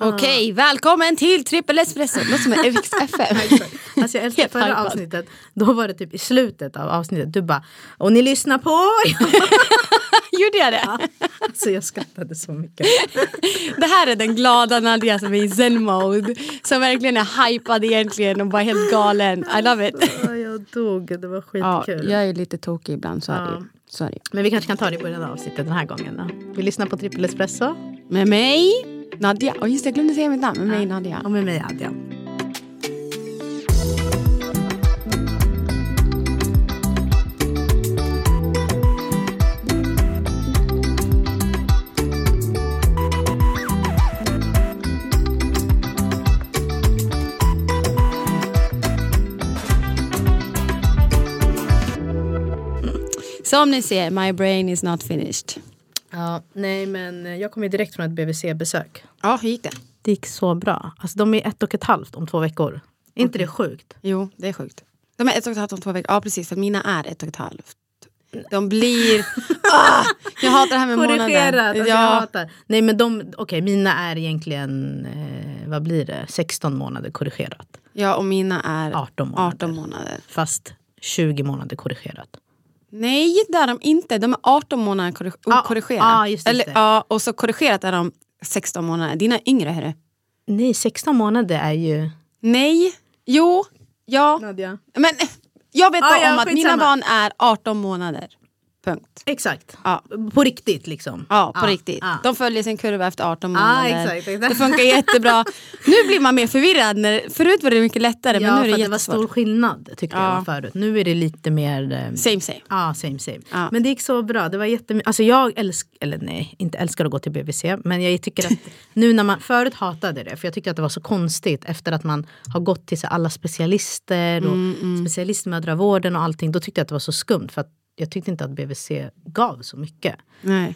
Okej, välkommen till Trippel Espresso. Låter som en Evix FM. Alltså jag älskar förra avsnittet. Då var det typ i slutet av avsnittet. Du bara och ni lyssnar på. Gjorde jag det? alltså jag skrattade så mycket. Det här är den glada Nadia som är i zen-mode. Som verkligen är hypad egentligen och bara helt galen. I love it. Ja, jag dog. Det var Ja, skitkul. jag är lite tokig ibland, så är det Ja. är ju. Men vi kanske kan ta det i början av avsnittet den här gången. Då. Vi lyssnar på Trippel Espresso. Med mig, Nadia. Och just det, jag glömde säga mitt namn. Med mig, Nadia. Och med mig Adja. Som ni ser, my brain is not finished. Ja, nej men jag kom ju direkt från ett BVC-besök. Ja, hur gick det? Det gick så bra. Alltså de är ett och ett halvt om två veckor. Är inte det sjukt? Jo, det är sjukt. De är ett och ett halvt om två veckor. Ja, precis. För mina är ett och ett halvt. De blir... ah, jag hatar det här med månader. Korrigerat. Alltså jag ja, hatar. Nej men de, okej mina är egentligen, eh, vad blir det, 16 månader korrigerat. ja, och mina är 18 månader. 18 månader. Fast 20 månader korrigerat. Nej, det är de inte. De är 18 månader korri- Ja, okorrigerat. ja, just det, Eller, just det. ja, och så korrigerat är de 16 månader. Dina är yngre, hörru. Nej 16 månader är ju... Nej, jo, ja. Nadja. Men jag vet Ja, bara ja, om att mina skitsamma. barn är 18 månader. Punkt. Exakt. Ja. På riktigt liksom. Ja, på riktigt. ja. De följer sin kurva efter 18 Ja, månader. exakt, exakt. Det funkar jättebra. Nu blir man mer förvirrad. När, förut var det mycket lättare, Ja, men nu är det det var jättesvårt. stor skillnad tyckte Ja. jag förut. Nu är det lite mer... Eh, Same same. Ja, same same. Ja. Men det gick så bra. Det var jättemycket. Alltså jag älskar, eller nej, inte älskar att gå till BVC. Men jag tycker att nu när man, förut hatade det. För jag tyckte att det var så konstigt efter att man har gått till så alla specialister och Mm, specialistmödravården och allting. Då tyckte jag att det var så skumt. För att jag tyckte inte att BVC gav så mycket. Nej.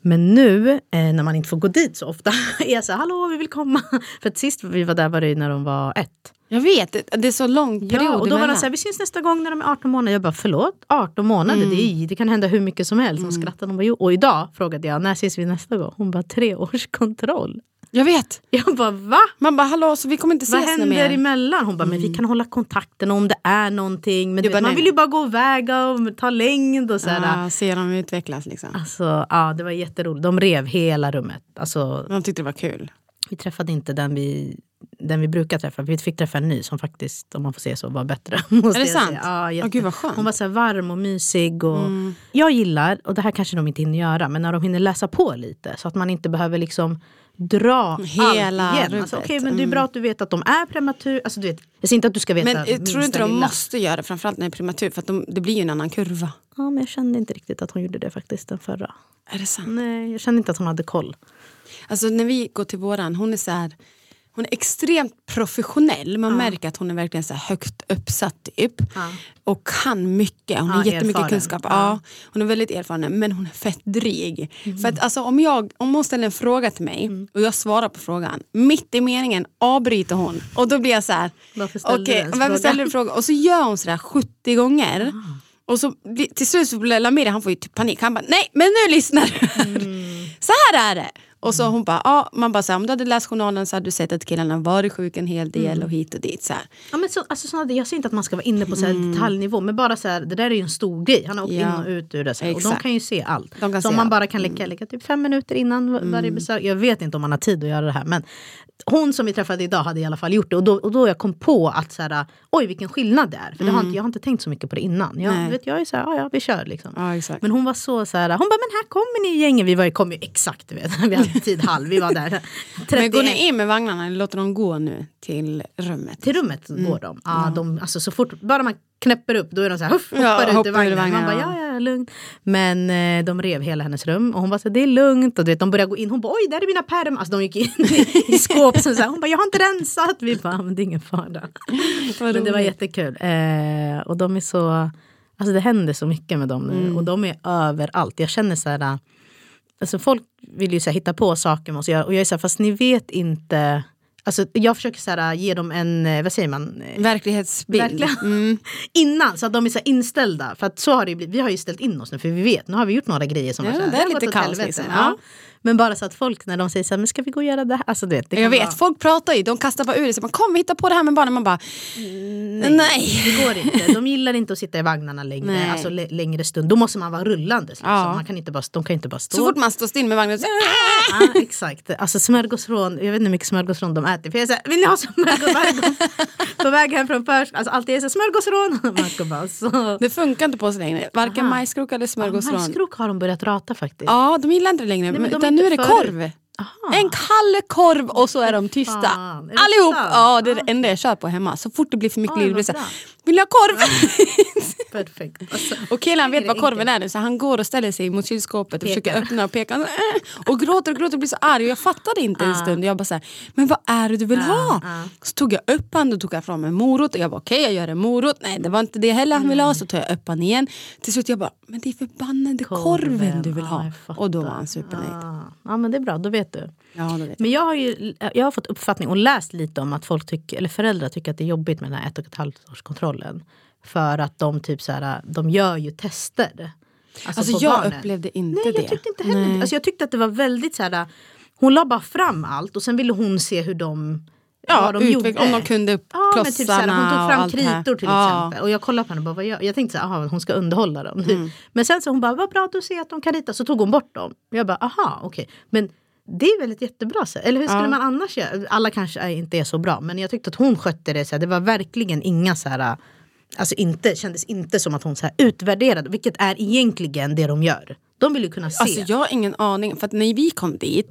Men nu eh, när man inte får gå dit så ofta är jag så här, hallå vi vill komma. För att sist vi var där var det när de var ett. Jag vet, det, är så lång period Ja, och då var det så här, vi syns nästa gång när de är 18 månader. Jag bara, förlåt? 18 månader? Mm. Det, är, det kan hända hur mycket som helst. Hon skrattade. Hon bara, jo. Och idag frågade jag, när ses vi nästa gång? Hon bara, tre års kontroll. Jag vet. Jag bara, va? Man bara, hallå, så vi kommer inte Vad ses nu händer mer. emellan? Hon bara, men vi kan hålla kontakten om det är någonting. Men Du bara, man nej. vill ju bara gå och väga och ta längd och sådär. Ja, se dem utvecklas liksom. Alltså, ja, det var jätteroligt. De rev hela rummet. Alltså, De tyckte det var kul. vi träffade inte den vi, den vi brukar träffa. Vi fick träffa en ny som faktiskt, om man får säga så, var bättre. måste Är det sant? Ja, jätte- gud, vad skönt. Mm. Hon var så här varm och mysig. Och Jag gillar, och det här kanske de inte hinner göra, men när de hinner läsa på lite. Så att man inte behöver liksom dra Hela allt igen. Alltså, Okej, men det är bra att du vet att de är prematur. Alltså, du vet, jag säger inte att du ska veta Men eh, tror du inte de lilla. måste göra det, framförallt när det är prematur, för de, det blir ju en annan kurva. Ja, men jag kände inte riktigt att hon gjorde det faktiskt, den förra. Är det sant? Nej, jag kände inte att hon hade koll. Alltså när vi går till våran, hon är så här, hon är extremt professionell. Man märker att hon är verkligen så högt uppsatt typ. Och kan mycket. Hon Ja, har jättemycket erfaren. kunskap. Ja. Ja. hon är väldigt erfaren men hon är fett dryg. För att alltså, om, jag, om hon ställer en fråga till mig och jag svarar på frågan, mitt i meningen avbryter hon. Och då blir jag så här, Varför ställde okej, du ens varför ställer du frågan? Och så gör hon sådär 70 gånger. Och så till slut så blir Lamiri, han får ju typ panik. Han bara, nej men nu lyssnar du. så här är det. Och så hon bara, ja, man bara så här, om du hade läst journalen så hade du sett att killarna varit sjuk en hel del och hit och dit. Så här. Ja, men så, alltså, såna, jag säger inte att man ska vara inne på så här detaljnivå men bara så här, det där är ju en stor grej. Han har åkt Mm. Ja. in och ut ur det. Så här, och de kan ju se allt. Så om man allt. Mm. bara kan lägga, lägga typ fem minuter innan var- varje besök. Jag vet inte om man har tid att göra det här men hon som vi träffade idag hade i alla fall gjort det och då, och då jag kom på att så här, oj vilken skillnad det är. För det har inte, jag har inte tänkt så mycket på det innan. Jag, Mm. Nej. vet, jag är så här, ja, ja vi kör liksom. Ja. Men hon var så så här, hon bara men här kommer ni i gänget. Vi var, kom ju exakt du vet. Vi hade tid halv, vi var där. Men 31. går ni in med vagnarna eller låter de gå nu till rummet? Till rummet går de. Ja, de alltså, så fort bara man knäpper upp då är de så här, huff, hoppar Ja, ut ur vagnen. vagnen, Man bara ja. ja, lugnt. Men eh, de rev hela hennes rum och hon bara så här, det är lugnt. Och du vet, de började gå in, hon bara oj där är mina pärmar. Alltså de gick in i, i skåp. Så här, hon bara jag har inte rensat. Vi bara men det är ingen fara. Men det var jättekul. Eh, och de är så, alltså det händer så mycket med dem nu. Mm. Och de är överallt. Jag känner så här, alltså folk vill ju så här, hitta på saker med oss. Och jag är så här, fast ni vet inte. Alltså, jag försöker så här, ge dem en, eh, vad säger man? Eh, Verklighetsbild. Mm. Innan så att de är så inställda. För att så har det blivit. Vi har ju ställt in oss nu för vi vet. Nu har vi gjort några grejer som Ja, var så här, det är lite kaos liksom, Ja. Ja. Men bara så att folk när de säger så här, men ska vi gå och göra det här? Alltså, du vet, det Jag vet, vara- folk pratar ju, de kastar bara ur det. Man, Kom vi hittar på det här med barnen. Man bara, nej. Det går inte. De gillar inte att sitta i vagnarna längre, Nej. alltså lä- längre stund. Då måste man vara rullande. Liksom. Ja. Man kan inte bara, de kan inte bara stå. Så fort man står still med vagnen så Ja, exakt. Alltså smörgåsrån, jag vet inte hur mycket smörgåsrån de äter. För jag här, vill ni ha smörgås varje gång? På väg hem från förskolan, alltså alltid är det så smörgåsrån. Marco bara, så. Det funkar inte på så länge. Varken Aha. majskrok eller smörgåsrån. Majskrok har de börjat rata faktiskt. Ja, de gillar inte det längre. men de nu är det förut. korv. Aha. En kall korv och så är de tysta. Fan, är Allihop! sant? Ja, det är det enda jag kör på hemma. Så fort det blir för mycket liv blir det så här, bra. Vill du ha korv? Perfekt. Alltså, Och killen vet vad korven är nu så han går och ställer sig mot kylskåpet och Pekar. försöker öppna och peka. Äh, Och gråter och gråter och blir så arg. Jag fattade inte en Ah. stund. Jag bara så här, men vad är det du vill ha? ah. Så tog jag upp han och tog fram en morot. Och jag bara okej jag gör en morot. Nej det var inte det heller han ville ha. Så tog jag upp han igen. Till slut jag bara, men det är förbannade korven, du vill ha. och då var han supernöjd. Ja. men det är bra, då vet du. Ja, då vet. Men jag har ju jag har fått uppfattning och läst lite om att folk tycker, eller föräldrar tycker att det är jobbigt med den här ett och ett halvt års kontrollen. För att de typ så här, de gör ju tester. Alltså på jag barnen. upplevde inte Nej det. jag tyckte inte heller Nej. alltså, Jag tyckte att det var väldigt så här, hon la bara fram allt och sen ville hon se hur de, Ja, de utveck- gjorde. om de kunde Ja, men typ såhär, klossarna hon tog fram kritor till Ja. exempel. Och jag kollade på henne och bara, vad gör? jag tänkte aha, hon ska underhålla dem. Mm. Men sen så hon bara, vad bra du ser att de kan rita. Så tog hon bort dem. Jag bara, aha okej. Men det är väl ett jättebra sätt. Eller hur skulle Ja. man annars göra? Alla kanske inte är så bra. Men jag tyckte att hon skötte det. Så det var verkligen inga så här. Alltså inte, kändes inte som att hon så här utvärderade. Vilket är egentligen det de gör. De vill ju kunna se. Alltså jag har ingen aning, för att när vi kom dit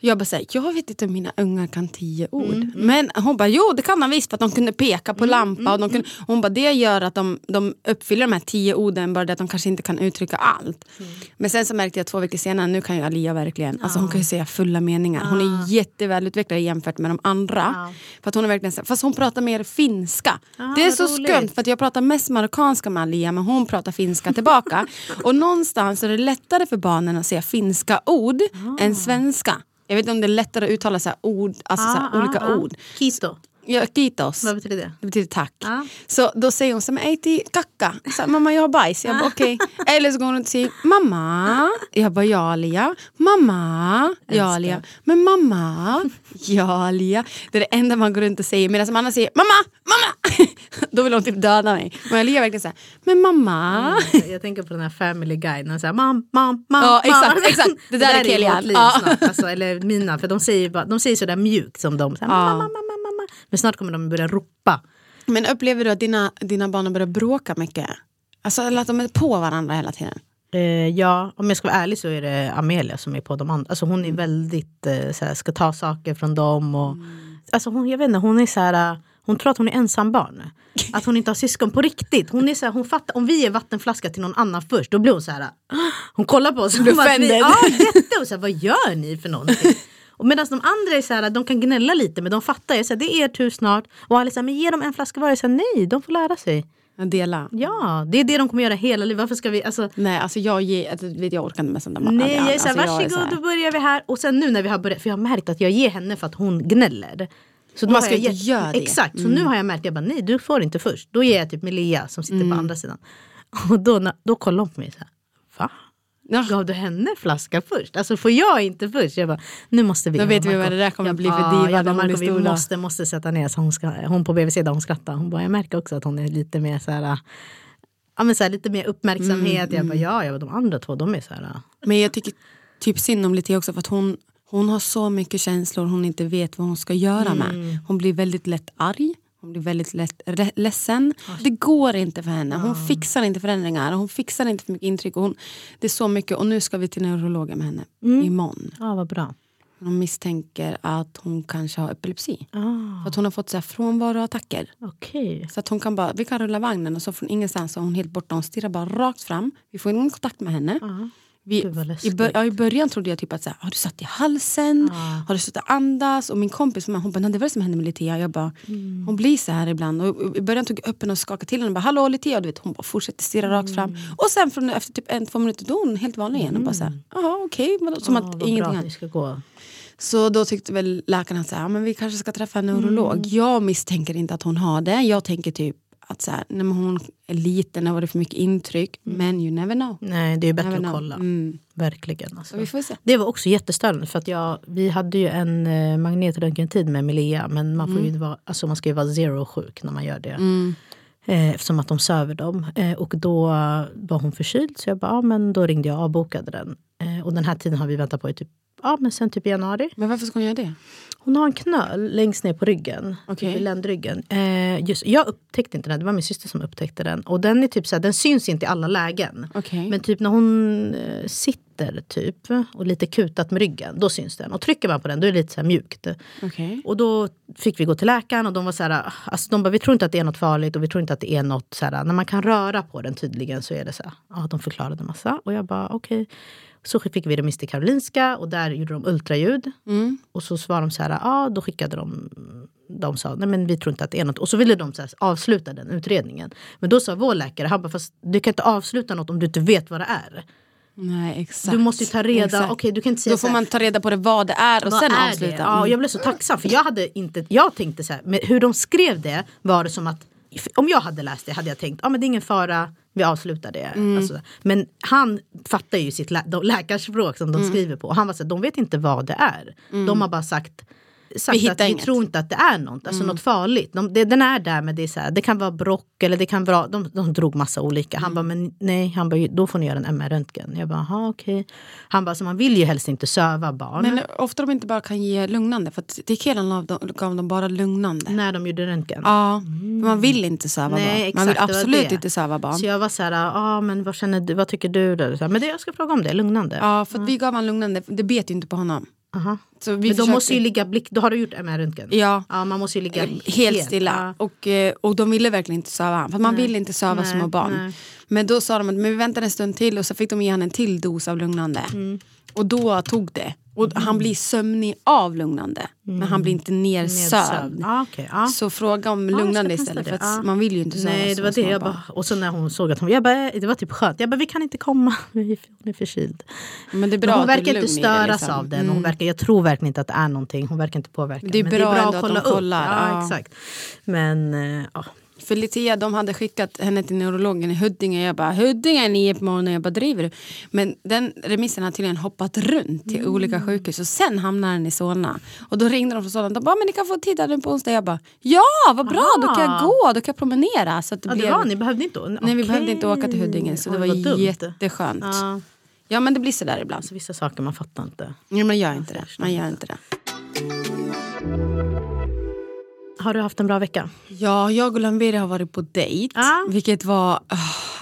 jag bara säger, jag vet inte om mina ungar kan tio ord. Mm, Men hon bara, jo det kan de visst för att de kunde peka på lampa. Och de kunde, hon bara, det gör att de, de uppfyller de här tio orden, bara det att de kanske inte kan uttrycka allt. Mm. Men sen så märkte jag två veckor senare, nu kan ju Alia verkligen, alltså hon kan ju säga fulla meningar. Hon är jättevälutvecklad jämfört med de andra. Ja. För att hon är verkligen, fast hon pratar mer finska. Ah, det är så roligt. skumt för att jag pratar mest marockanska med Alia men hon pratar finska tillbaka. och någonstans är det lättare för barnen att säga finska ord Ah. än svenska. Jag vet inte om det är lättare att uttala så ord, alltså så här, olika ord. Kito. Ja, kitos. Vad betyder det? Det betyder tack. Ja. Så då säger hon så här, kacka. Så, här, mamma jag har bajs. Jag bara okej. Eller så går hon och säger mamma. Jag bara ja Lia. Mamma. Ja Lia. Men mamma. Ja Lia. Det är det enda man går runt och säger. Medan Anna säger mamma, mamma. då vill hon typ döda mig. Men Lia verkligen säger men mamma. Jag tänker på den här Family Guy. När säger mam, mam, mam. Ja, exakt, mam." exakt. Det där är Kelian. vårt liv Ja. snart. Alltså, eller mina, för de säger, bara, de säger sådär mjukt som de. Så här, Ja. mamma, mamma, mamma. Men snart kommer de börja ropa. Men upplever du att dina, dina barn börjar bråka mycket? Alltså eller att de är på varandra hela tiden? Eh, ja, om jag ska vara ärlig så är det Amelia som är på de andra. Alltså hon är väldigt, eh, såhär, ska ta saker från dem. Och, Alltså hon, jag vet inte, hon är så här, eh, hon tror att hon är ensambarn. Att hon inte har syskon på riktigt. Hon är så här, hon fattar, om vi ger vattenflaska till någon annan först, då blir hon så här. Hon kollar på oss som Blir offended. ja, jätte, och så här, vad gör ni för någonting? Och medan de andra är så här, de kan gnälla lite men de fattar, jag säger, det är er tur snart. Och Alice säger, men ge dem en flaska var. Jag säger, nej, de får lära sig. Dela? Ja, det är det de kommer göra hela livet. Varför ska vi, alltså, Nej, alltså jag, ger, alltså, jag orkar inte med sånt där. Nej, jag är alltså, såhär, varsågod så då börjar vi här. Och sen nu när vi har börjat, för jag har märkt att jag ger henne för att hon gnäller. Så Man ska inte göra det. Mm. Exakt, så nu har jag märkt, jag bara nej du får inte först. Då ger jag typ med Lea som sitter Mm. på andra sidan. Och då, då kollar hon på mig så här? Ja. Gav du henne flaska först? Alltså får jag inte först? Jag bara, nu måste vi. Då vet vi vad det där kommer jag bli för diva Jag bara, Marco, vi stor då." måste, måste sätta ner så hon, ska, hon på BVC där hon skrattar. Hon bara, jag märker också att hon är lite mer så här, ja, men så här, lite mer uppmärksamhet. Jag bara, ja, jag bara, de andra två de är så här. Men jag tycker typ synd om Litea också för att hon, hon har så mycket känslor hon inte vet vad hon ska göra Mm. med. Hon blir väldigt lätt arg. Hon blir väldigt lätt ledsen. Det går inte för henne. Hon fixar inte förändringar. Hon fixar inte för mycket intryck. Och hon, det är så mycket. Och nu ska vi till neurologen med henne Mm. imorgon. Ja, vad bra. De misstänker att hon kanske har epilepsi. Ah, För att hon har fått så här frånvaroattacker. Okej. Så att hon kan bara, vi kan rulla vagnen och så från ingenstans är hon helt borta. Hon stirrar bara rakt fram. Vi får ingen kontakt med henne. Vi, i, bör, ja, I början trodde jag typ att så här, har du satt i halsen? Har du och andas? Och min kompis hon bara, "Nej, det var det som hände med Litea. Jag bara, Mm. hon blir så här ibland. Och I början tog jag upp henne och skakade till henne och bara, hallå Litea. Och du vet, hon bara fortsätter stirra rakt fram. Mm. Och sen från, efter typ en, två minuter då hon helt vanlig igen. Och bara så här, jaha okej. Men Som Ah, att ingenting bra ska gå. Så då tyckte väl läkaren att så här, men vi kanske ska träffa en neurolog. Mm. Jag misstänker inte att hon har det. Jag tänker typ att så här, nej, men hon är liten, det har varit för mycket intryck. Men you never know. Nej, det är bättre Never att kolla. Mm. Verkligen. Alltså. Så vi får se. Det var också jättestörande för att jag, vi hade ju en eh, magnetröntgentid med Milea men man, får ju vara, alltså man ska ju vara zero sjuk när man gör det. Mm. Eh, eftersom att de söver dem. Eh, och då var hon förkyld så jag bara, ja, men då ringde jag och avbokade den. Eh, och den här tiden har vi väntat på i typ, ja, men sen typ januari. Men varför ska hon göra det? Hon har en knöl längst ner på ryggen. Okej. Typ i ländryggen. Eh, just, jag upptäckte inte den, det var min syster som upptäckte den. Och den är typ så här, den syns inte i alla lägen. Okej. Men typ när hon eh, sitter typ och lite kutat med ryggen, då syns den. Och trycker man på den då är det lite så här mjukt. Okej. Och då fick vi gå till läkaren och de var så här, alltså de bara, vi tror inte att det är något farligt och vi tror inte att det är något så här, när man kan röra på den tydligen så är det så här, ja de förklarade massa. Och jag bara okej. Så fick vi remiss till Karolinska och där gjorde de ultraljud. Mm. Och så svarade de så här, ja då skickade de, de sa nej men vi tror inte att det är något. Och så ville de så här, avsluta den utredningen. Men då sa vår läkare, han bara, fast du kan inte avsluta något om du inte vet vad det är. Nej exakt. Du måste ju ta reda, Exakt. okej du kan inte säga Då får man ta reda på det vad det är och vad sen är avsluta. Det? Ja, och Mm. jag blev så tacksam för jag hade inte, jag tänkte så här, men hur de skrev det var det som att om jag hade läst det hade jag tänkt, ja men det är ingen fara, vi avslutar det. Mm. Alltså, men han fattar ju sitt lä de läkarspråk som Mm. de skriver på. Och han var så här, de vet inte vad det är. De har bara sagt sagt Vi hittar att vi inget. Mm. tror inte att det är något, alltså något farligt. De, det, den är där men det är så här, det kan vara brock eller det kan vara, de, de drog massa olika. Han bara, men nej, han bara, då får ni göra en MR-röntgen. Jag bara, aha, okej. Han bara, så man vill ju helst inte söva barn. Men ofta de inte bara kan ge lugnande. För att tequilan gav dem, bara lugnande. När de gjorde röntgen. Ja, för man vill inte söva Nej, barn. Man vill exakt, det var absolut det. inte söva barn. Så jag var så här, ah, men vad känner du, vad tycker du? Då? Så här, Men det, jag ska fråga om det, lugnande. Ja, för att vi gav honom lugnande. Det bet ju inte på honom. Aha. Så vi Men de försökte- måste ju ligga blick, då har du gjort MR-röntgen? Ja. ja. Man måste ju ligga Helt stilla. Ja. Och, eh, och de ville verkligen inte söva han. För man vill inte söva Nej, små barn. nej. Men då sa de att men vi väntar en stund till och så fick de ge honom en till dos av lugnande. Mm. Och då tog det. Och han blir sömnig av lugnande. Men han blir inte. Nedsövd. Ja, okej, ja. Så fråga om lugnande ska istället. För det. att Ja. man vill ju inte söva Nej, det så var det. Jag bara, och så när hon såg att hon, jag bara, det var typ skönt. Jag bara, vi kan inte komma, hon är förkyld. Men det är bra Men hon att är verkar inte i det, störas liksom. av den. Hon verkar, jag tror verkligen inte att det är någonting. Hon verkar inte påverka. Det är Men bra ändå att de upp. kollar, Ja, ja. exakt. Men eh, ja. För Litea, de hade skickat henne till neurologen i Huddinge. Jag bara, Huddinge är nio på morgonen. Jag bara, driver du? Men den remissen har tydligen hoppat runt till Mm. olika sjukhus. Och sen hamnar den i Solna. Och då ringde de från Solna. De bara, men ni kan få tid där på onsdag. Jag bara, ja vad bra, då kan jag gå, då kan jag promenera. Så det ja, det blev... var, ni behövde inte Nej, vi behövde inte åka till Huddinge. Så det var, vad dumt. jätteskönt. Ja. Ja, men det blir sådär ibland. alltså, vissa saker man fattar inte. Ja, man gör inte det. Man gör inte det. Har du haft en bra vecka? Ja, jag och Lamberi har varit på dejt. Ja. Vilket var... ah,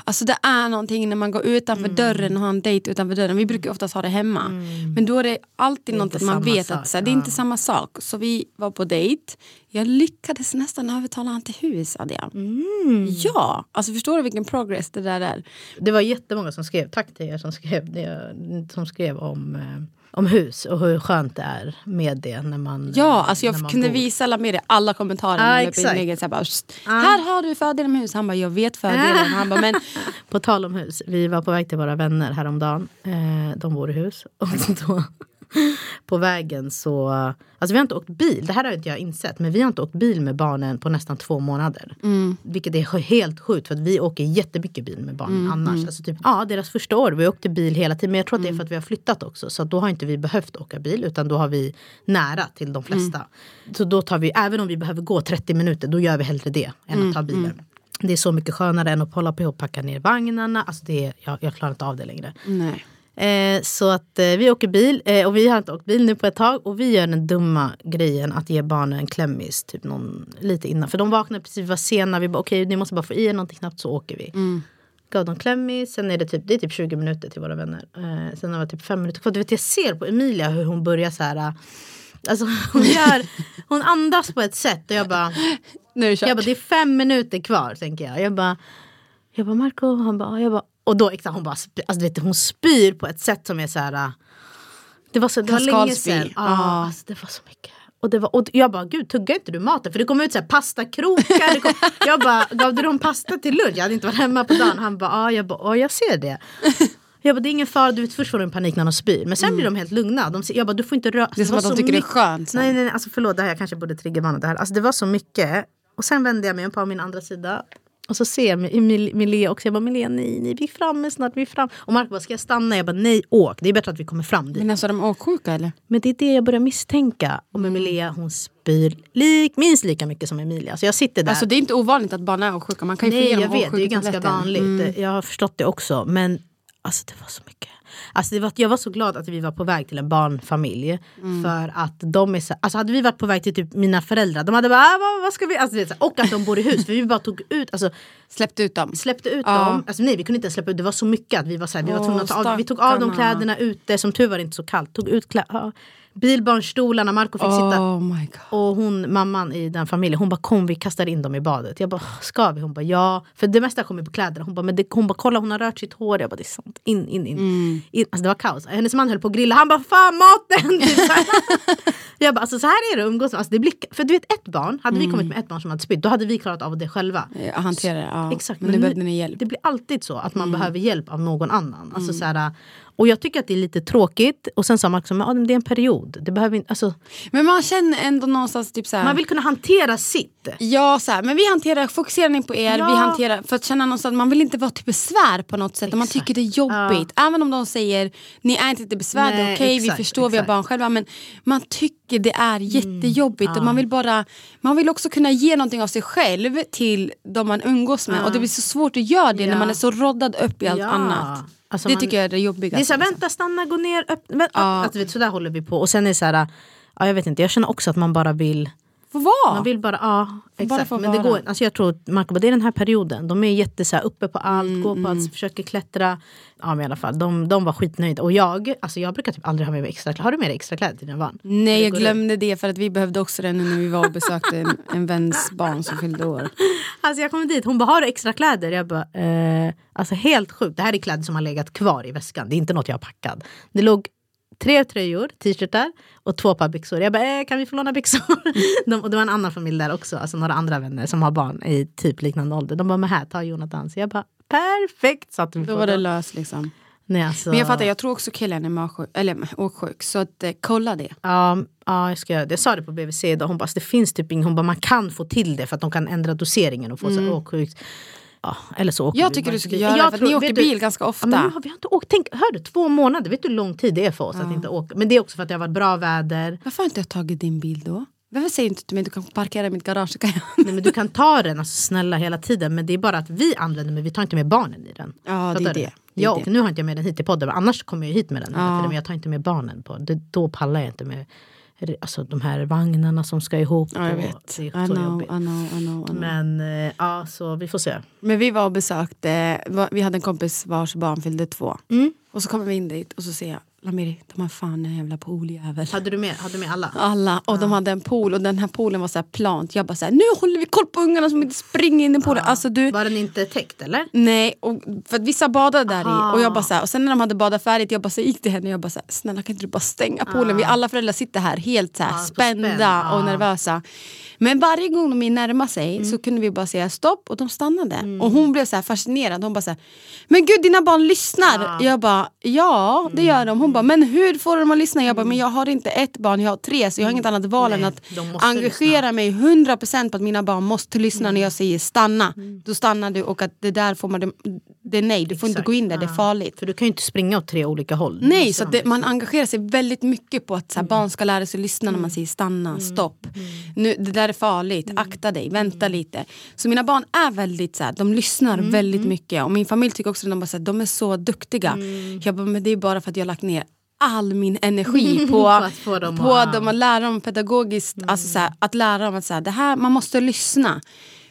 alltså det är någonting när man går utanför Mm. dörren och har en dejt utanför dörren. Vi brukar oftast ha det hemma. Men då är det alltid är något att man vet sak, att så det är ja. inte samma sak. Så vi var på dejt. Jag lyckades nästan övertala honom till hus, Adrian. Mm. Ja, alltså förstår du vilken progress det där är? Det var jättemånga som skrev, tack till er som skrev, det, som skrev om, eh, om hus och hur skönt det är med det när man Ja, alltså när jag man kunde bor. visa alla kommentarer. Ja, när jag la upp i exakt. inlägget, så här bara, "Psst, Här har du fördelen med hus. Han bara, jag vet fördelen. Han bara, men På tal om hus, vi var på väg till våra vänner häromdagen. Eh, de bor i hus. Och då, på vägen så... Alltså vi har inte åkt bil, det här har inte jag insett. Men vi har inte åkt bil med barnen på nästan två månader. Vilket är helt sjukt för att vi åker jättemycket bil med barnen annars. Alltså typ, ja, deras första år, vi åkte bil hela tiden. Men jag tror att det är för att vi har flyttat också. Så då har inte vi behövt åka bil utan då har vi nära till de flesta. Så då tar vi, även om vi behöver gå 30 minuter, då gör vi hellre det än att ta bilen. Det är så mycket skönare än att hålla på och packa ner vagnarna. Alltså det är, jag, jag klarar inte av det längre. nej. Eh, så att eh, vi åker bil eh, och vi har inte åkt bil nu på ett tag. Och vi gör den dumma grejen att ge barnen en klämmis typ någon, lite innan. För de vaknade precis, vi var sena. Vi bara okej ni måste bara få i er någonting snabbt så åker vi. gav dem klämmis. Sen är det typ, det är typ 20 minuter till våra vänner. Eh, sen har vi typ fem minuter kvar. Du vet, jag ser på Emilia hur hon börjar så här. eh, Alltså hon, gör, hon andas på ett sätt och jag bara, Nu är jag bara det är fem minuter kvar tänker jag. Jag bara, jag bara Marco, han bara, jag bara och då exakt, hon bara, alltså, du vet, hon spyr på ett sätt som är så här. äh, Det var, så, det var länge sedan. Ja, Ja. alltså, det var så mycket. Och, det var, och jag bara, gud tuggar inte du maten? För det kom ut så här pastakrokar. Kom, jag bara, gav du dem pasta till lunch? Jag hade inte varit hemma på dagen. Han bara, ja, jag bara, ja jag ser det. Jag bara, det är ingen fara, du vet först får de panik när de spyr. Men sen blir de helt lugna. De, jag bara, du får inte röra. Mm. Det är som var att de tycker det är skönt sen. Nej, nej, nej, alltså förlåt, det här jag kanske borde trigga. Det, här. Alltså, det var så mycket. Och sen vände jag mig på min andra sida. Och så ser jag Mil- Milea också. Jag bara, Milea nej, nej, vi är framme snart, vi är framme. Och Marco bara, ska jag stanna? Jag bara, nej, åk. Det är bättre att vi kommer fram dit. Men alltså är de åksjuka eller? Men det är det jag börjar misstänka. Och med Milea, hon spyr lik, minst lika mycket som Emilia. Så jag sitter där. Alltså det är inte ovanligt att barn är åksjuka. Man kan ju få Nej ge dem jag vet, det är ganska vanligt. Jag har förstått det också. Men alltså det var så mycket. Alltså, det var, jag var så glad att vi var på väg till en barnfamilj. För att de är så, alltså hade vi varit på väg till typ mina föräldrar, de hade bara ah, vad, vad ska vi? Alltså, vet, och att de bor i hus. För vi bara tog ut, alltså, Släppte ut dem. släppte ut Ja. dem. Alltså, nej vi kunde inte ens släppa ut, det var så mycket att vi var, så här, vi var tvungna att ta av, vi tog av de kläderna ute. Som tur var det inte så kallt. Tog ut klä, ja, bilbarnstolarna, Marco fick sitta Oh och hon, mamman i den familjen, hon bara kom vi kastar in dem i badet. Jag bara ska vi? Hon bara ja. För det mesta kommer på kläderna. Hon bara, men det, hon bara kolla hon har rört sitt hår. Jag bara det är sant. In, in, in. in. Alltså, det var kaos. Hennes man höll på att grilla. Han bara fan maten! Jag bara alltså så här är det att umgås. Alltså, det blir, för du vet ett barn, hade vi kommit med ett barn som hade spytt då hade vi klarat av det själva. Jag hanterar det. Ja. Exakt, men, nu behövde ni hjälp. Det blir alltid så att man behöver hjälp av någon annan. Alltså, så här, och jag tycker att det är lite tråkigt. Och sen sa Marcus att det är en period. Det behöver inte, alltså, Men man känner ändå någonstans typ så här. man vill kunna hantera sitt. Ja, så här, men vi hanterar fokuseringen på er. Ja. Vi hanterar, för att känna någonstans, man vill inte vara till besvär på något sätt. Och man Exakt. tycker det är jobbigt. Även om de säger ni är inte till besvär, det är okej, vi exakt, förstår, vi har exakt. Mm. barn själva. Men man tycker det är jättejobbigt. Och man, vill bara, man vill också kunna ge någonting av sig själv till de man umgås med. Och det blir så svårt att göra det när Ja. man är så roddad upp i allt Ja. annat. Alltså det man- tycker jag är det jobbigaste. Det är såhär, liksom. vänta, stanna, gå ner, öppna. Men, alltså, vet, så där håller vi på. Och sen är det såhär, ja, jag vet inte, jag känner också att man bara vill Få vara. Man vill bara, ja exakt. få men det vara. går, alltså jag tror att Marco bara, det är den här perioden. De är jätte så här, uppe på allt, Mm, går på allt, försöker klättra. Ja men i alla fall, de, de var skitnöjda. Och jag, alltså jag brukar typ aldrig ha med mig extra kläder. Har du med dig extra kläder till dina barn? Nej jag glömde det för att vi behövde också det nu när vi var och besökte en, en väns barn som fyllde år. Alltså jag kommer dit, hon bara har du extra kläder? Jag bara, eh, alltså helt sjukt. Det här är kläder som har legat kvar i väskan. Det är inte något jag har packat. Det låg tre tröjor, t-shirtar och två par byxor. Jag bara, eh, kan vi få låna byxor? De, och det var en annan familj där också, alltså några andra vänner som har barn i typ liknande ålder. De bara, men här, ta Jonathan. Så jag bara, perfekt! Satte Då var det löst liksom. Nej, alltså, Men jag fattar, jag tror också killen är magsjuk, eller åksjuk. Så att, eh, kolla det. Ja, ja, jag ska göra det. Jag sa det på BVC idag. Hon bara, alltså, det finns typ ingen, hon bara, man kan få till det för att de kan ändra doseringen och få så åksjukt. Ja, eller så åker. Jag tycker du ska bil. göra det, för tror- ni åker vet du- bil ganska Ja, ofta. men vi har inte åkt, tänk, hör du, två månader, vet du hur lång tid det är för oss att inte åka? Men det är också för att det har varit bra väder. Varför har inte jag tagit din bil då? Varför säger du inte till mig att du kan parkera i mitt garage? Kan jag... Nej, men du kan ta den, alltså, snälla hela tiden. Men det är bara att vi använder men vi tar inte med barnen i den. Ja, det är det. Det det. åker- Nu har inte jag med den hit till podden, annars kommer jag hit med den. Ja. tiden, Men jag tar inte med barnen på det. Då pallar jag inte med alltså, de här vagnarna som ska ihop. Ja, jag vet. Det I är så know, jobbigt. I know, I know, I know. Men eh, ja, så vi får se. Men vi var och besökte, vi hade en kompis vars barn fyllde två. Mm. Och så kommer vi in dit och så ser jag, Lamiri, de har fan en jävla pooljävel. Hade du med, hade du med alla? Alla, och de hade en pool och den här poolen var så plant. Jag bara så här, nu håller vi koll på ungarna som inte springer in i poolen. Alltså du, Var den inte täckt eller? Nej, och för att vissa badade där Aha. i. Och, jag bara så här, och sen när de hade badat färdigt, jag bara så här, gick till henne och jag bara så här, snälla kan inte du bara stänga poolen? Vi alla föräldrar sitter här helt så här, Ja, så spända spänd, ja. och nervösa. Men varje gång de närmade sig Mm. så kunde vi bara säga stopp och de stannade. Och hon blev så fascinerad. Hon bara så här, men gud dina barn lyssnar. Ja. Jag bara, ja det gör de. Hon bara, men hur får de att lyssna? Jag bara, men jag har inte ett barn, jag har tre så jag har inget annat val Nej, än att engagera mig 100% på att mina barn måste lyssna Mm. när jag säger stanna. Då stannar du och att det där får man, det är nej, du får inte gå in där, det är farligt. För du kan ju inte springa åt tre olika håll. Nej, Måste så det, man engagerar sig väldigt mycket på att så här, Mm. barn ska lära sig lyssna när man säger stanna, stopp. Nu, det där är farligt, Mm. akta dig, vänta lite. Så mina barn är väldigt så här, de lyssnar Mm, väldigt mycket. Och min familj tycker också att de, bara, så här, de är så duktiga. Mm. Jag bara, men det är bara för att jag har lagt ner all min energi på, På att få dem på att- dem att lära dem pedagogiskt, alltså så att lära dem att så det här, man måste lyssna.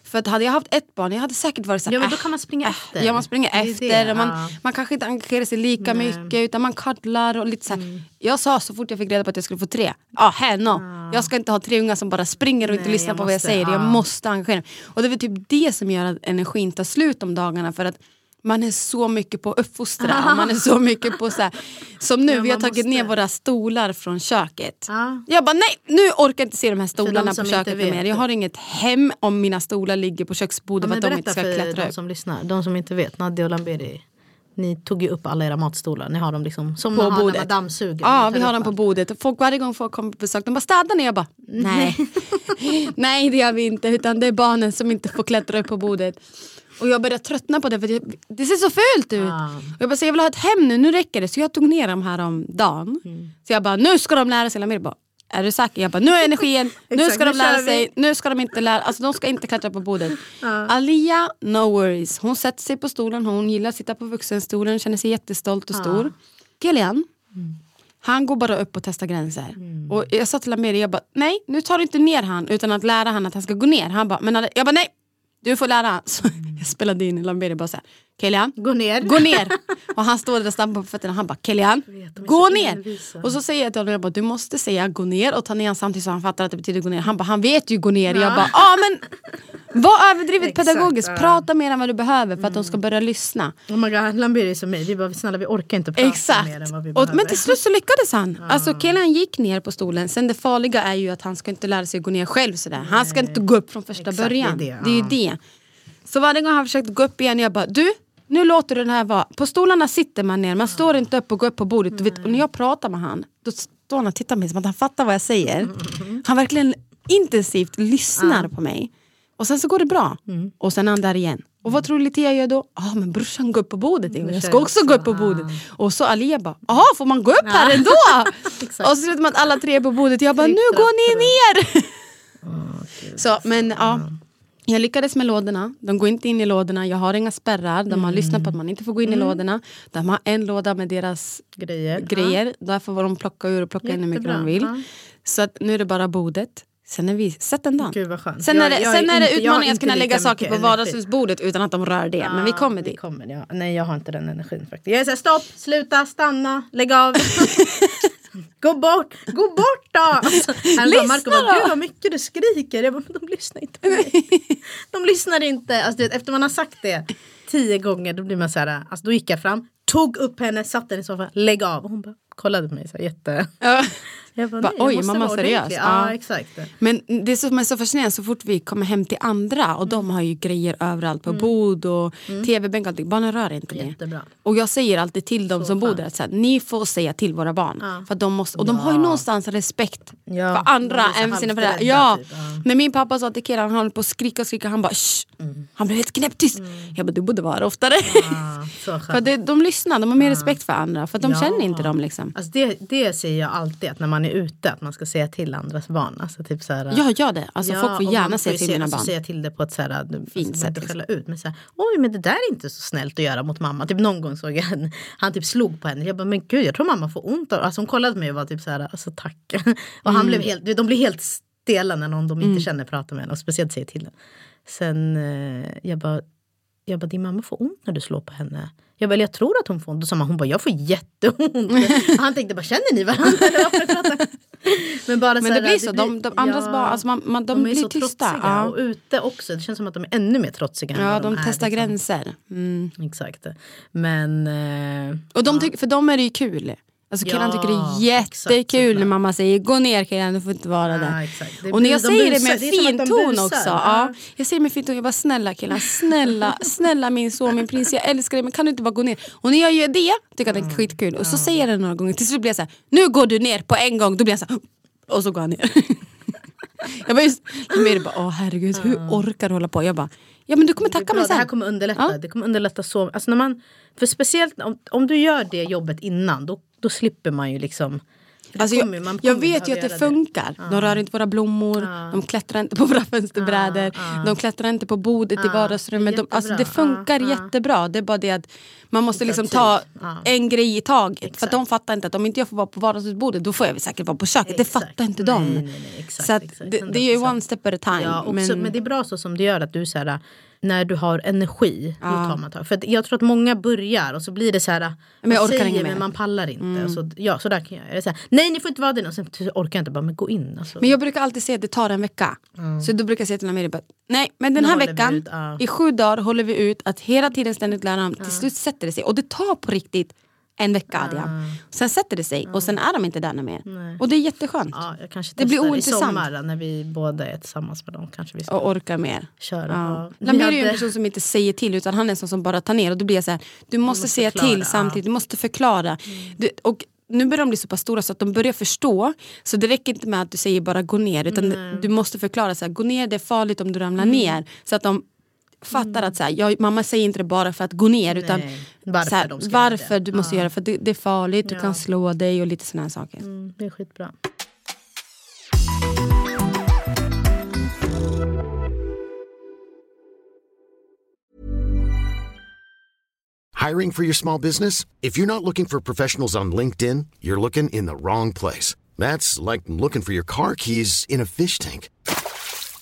För att hade jag haft ett barn, jag hade säkert varit såhär, Ja men då "Äh, kan man springa efter. Ja man springer Det efter det, och man, ja. man kanske inte engagerar sig lika Nej. Mm. mycket utan man kaddlar och lite så här. Jag sa så fort jag fick reda på att jag skulle få tre, ja hell no. Jag ska inte ha tre ungar som bara springer och inte Nej, lyssnar jag på vad jag måste, säger. Jag ja. måste engagera mig. Och det är väl typ det som gör att energin tar slut om dagarna för att man är så mycket på att uppfostra. man är så mycket på så här, Som nu, Ja, vi har tagit måste. ner våra stolar från köket. Ja. Jag bara nej, nu orkar jag inte se de här stolarna de på köket mer. Jag har inget hem om mina stolar ligger på köksbordet Ja, för att de inte berätta ska för klättra de upp. som lyssnar, de som inte vet, Nadia och Lamberi. Ni tog ju upp alla era matstolar, ni har dem liksom som På man har när bordet. dammsuger. Ja, vi har dem på bordet. Och Folk, varje gång folk kommer på besök, de bara städar ni? Jag bara nej. nej det gör vi inte utan det är barnen som inte får klättra upp på bordet. Och jag börjar tröttna på det för det, det ser så fult ut. Ah. Och jag bara, så jag vill ha ett hem nu, nu räcker det. Så jag tog ner dem här om dagen. Mm. Så jag bara, nu ska de lära sig. Lamir bara, är du säker? Jag bara, nu är energin, nu ska de lära sig, nu ska de inte lära alltså de ska inte klättra på bordet. Alia, no worries. Hon sätter sig på stolen, hon gillar att sitta på vuxenstolen, känner sig jättestolt och stor. Kilian, han går bara upp och testar gränser. Och jag sa till Amiri, jag bara, nej nu tar du inte ner han utan att lära han att han ska gå ner. Han bara, men Ale-" jag bara, nej du får lära han. Så jag spelade in Lamiri bara såhär, Kilian, Gå ner. gå ner. Och han står där och stampar på fötterna. Han bara, är gå ner. envisa. Och så säger jag till honom, jag bara, du måste säga gå ner och ta ner honom samtidigt så han fattar att det betyder gå ner. Han bara, han vet ju gå ner. Jag bara, ja men var överdrivet pedagogisk. ja. Prata mer än vad du behöver för att de ska börja lyssna. Oh my god, Lamberi är som mig, vi bara snälla vi orkar inte prata Exakt. mer än vad vi Och, behöver. men till slut så lyckades han. Alltså killen gick ner på stolen. Sen det farliga är ju att han ska inte lära sig gå ner själv sådär. Han ska inte gå upp från första Exakt, det är början. det, Det är ju ja. det. Så varje gång han försökte gå upp igen, jag bara du, nu låter du den här vara. På stolarna sitter man ner, man står inte upp och går upp på bordet. Du vet, och när jag pratar med han, då står han och tittar på mig som att han fattar vad jag säger. Mm. Han verkligen intensivt lyssnar på mig. Och sen så går det bra. Mm. Och sen är han där igen. Och vad tror du Litia gör då? Ja ah, men brorsan går upp på bordet. Jag kör ska jag också också. gå upp på bordet. Och så Alia bara, jaha får man gå upp här ändå? Och så slutar man alla tre är på bordet. Jag bara, nu går ni ner! så men ja. Jag lyckades med lådorna. De går inte in i lådorna. Jag har inga spärrar. De har lyssnat på att man inte får gå in i lådorna. De har en låda med deras Grejer. grejer. Därför får de plocka ur och plocka in hur mycket de Jättebra. vill. Ja. Så att nu är det bara bordet. Sen är vi, sätt en dag. Gud vad skönt. Sen Jag- är det, jag sen är det jag har utmaningen att kunna lägga saker på energi. vardagsrumsbordet utan att de rör det. Men vi kommer Vi dit. kommer, ja. Nej jag har inte den energin faktiskt. Jag är såhär stopp, sluta, stanna, lägg av. Gå bort, gå bort då! Alltså, Lyssna bara Marco bara, gud vad mycket du skriker. Jag bara, de lyssnar inte på mig. De lyssnar inte. Alltså, vet, efter man har sagt det tio gånger då blir man så här, alltså, då gick jag fram, tog upp henne, satte henne i soffan, lägg av. Och hon bara kollade på mig så här, jätte... Ja. Jag bara, Bara, nej, oj, mamma seriös. Ja. Ja, exakt. Men det som är så fascinerande så fort vi kommer hem till andra och de har ju grejer överallt på bord och tv-bänk och allting. Barnen rör inte det. Jättebra. Och jag säger alltid till dem Så som bor skönt. där att ni får säga till våra barn. Ja. För de måste, och de har ju någonstans respekt för andra de än för sina föräldrar. Ja. typ. När min pappa sa till Kiran, han höll på att skrika och skrika, han bara Shh! Han blev helt knäpptyst. Jag bara du borde vara oftare. För det, de lyssnar, de har mer respekt för andra för de känner inte dem liksom. Alltså det, det säger jag alltid, att när man är ute att man ska säga till andras barn. Alltså typ så här, Ja, gör det. Alltså, folk och får gärna säga till mina alltså, barn. säga till det på ett så här, Fint alltså, sätt, liksom. skälla ut. Men så här, oj men det där är inte så snällt att göra mot mamma. Typ någon gång såg jag en, han typ slog på henne. Jag bara men gud jag tror mamma får ont Alltså hon kollade på mig och var typ så här, alltså tack. och Mm. han blev helt, de blir helt stela när någon de inte känner pratar med en och speciellt säger till en. Sen eh, jag bara jag bara, din mamma får ont när du slår på henne. Jag bara, jag tror att hon får ont. Då sa man, hon bara, jag får jätteont. Han tänkte bara, känner ni varandra? Men, bara Men så här, det blir så, de, de andras barn, alltså man, man, de, är blir så tysta. trotsiga. Ja. Och ute också, det känns som att de är ännu mer trotsiga. Ja, de är, testar liksom. gränser. Mm. Exakt. Men eh, Och de tyck, för dem är det ju kul. Alltså killarna Ja, tycker det är exakt, jättekul när såklart. mamma säger gå ner killen, du får inte vara Ja, där. exakt. Det och när jag de säger det busar. med Det är som fin att de ton också. Ja. Ja. Jag säger med fin ton, jag bara snälla killar, snälla, snälla min son, min prins, jag älskar dig men kan du inte bara gå ner? Och när jag gör det tycker jag det är skitkul. Och så säger jag det några gånger, till slut blir jag så här, nu går du ner på en gång. Då blir jag så här, och så går han ner. jag bara, just, Amir bara, åh herregud hur orkar du hålla på? Jag bara, ja men du kommer Det tacka mig Det här sen. kommer underlätta. Ja. Det kommer underlätta så. Alltså när man, för speciellt om, om du gör det jobbet innan då, då slipper man ju liksom det Alltså kommer jag, jag vet ju att det det. funkar. De rör inte våra blommor, de klättrar inte på våra fönsterbrädor, de klättrar inte på bordet i vardagsrummet. De, alltså det funkar jättebra. Det är bara det att man måste liksom tid. ta en grej i taget. För Exakt. att de fattar inte att om inte jag får vara på vardagsrumsbordet då får jag säkert vara på köket. Exakt. Det fattar inte de. Nej, nej, nej, exakt, så det, det är ju 100%. one step at a time. Ja, men, men... det är bra så som du gör att du så här, när du har energi, då tar man tag. För jag tror att många börjar och så blir det så här, Men jag man orkar säger men man pallar inte. Och Så, ja, så där kan jag göra. Här, Nej ni får inte vara där och sen orkar jag inte, bara men gå in. Alltså. Men jag brukar alltid säga att det tar en vecka. Så då brukar jag säga till Amiri bara, nej men den här veckan, ut, ja. i sju dagar håller vi ut att hela tiden ständigt lära dem. Till slut sätter det sig. Och det tar på riktigt en vecka Adrian. Sen sätter det sig och sen är de inte där mer. Och det är jätteskönt. ja, jag kanske Det blir ointressant. i sommar när vi båda är tillsammans med dem. Kanske vi ska Och orkar mer. köra. Ja. Ja. Vi Lamir är ju en hade- person som inte säger till utan han är en sån som bara tar ner. Och då blir jag så här, du måste, måste säga förklara, till samtidigt, du måste förklara. Du, och nu börjar de bli så pass stora så att de börjar förstå. Så det räcker inte med att du säger bara gå ner. Utan du måste förklara, så här, gå ner det är farligt om du ramlar Mm. ner. Så att de fattar att så här, jag, mamma säger inte det bara för att gå ner. Utan Nej, varför så här, varför du måste Ja. göra det. För det, det är farligt, du Ja. kan slå dig och lite såna här saker. Mm, det är skitbra. Hiring for your small business? If you're not looking for professionals on LinkedIn, you're looking in the wrong place. That's like looking for your car keys in a fish tank.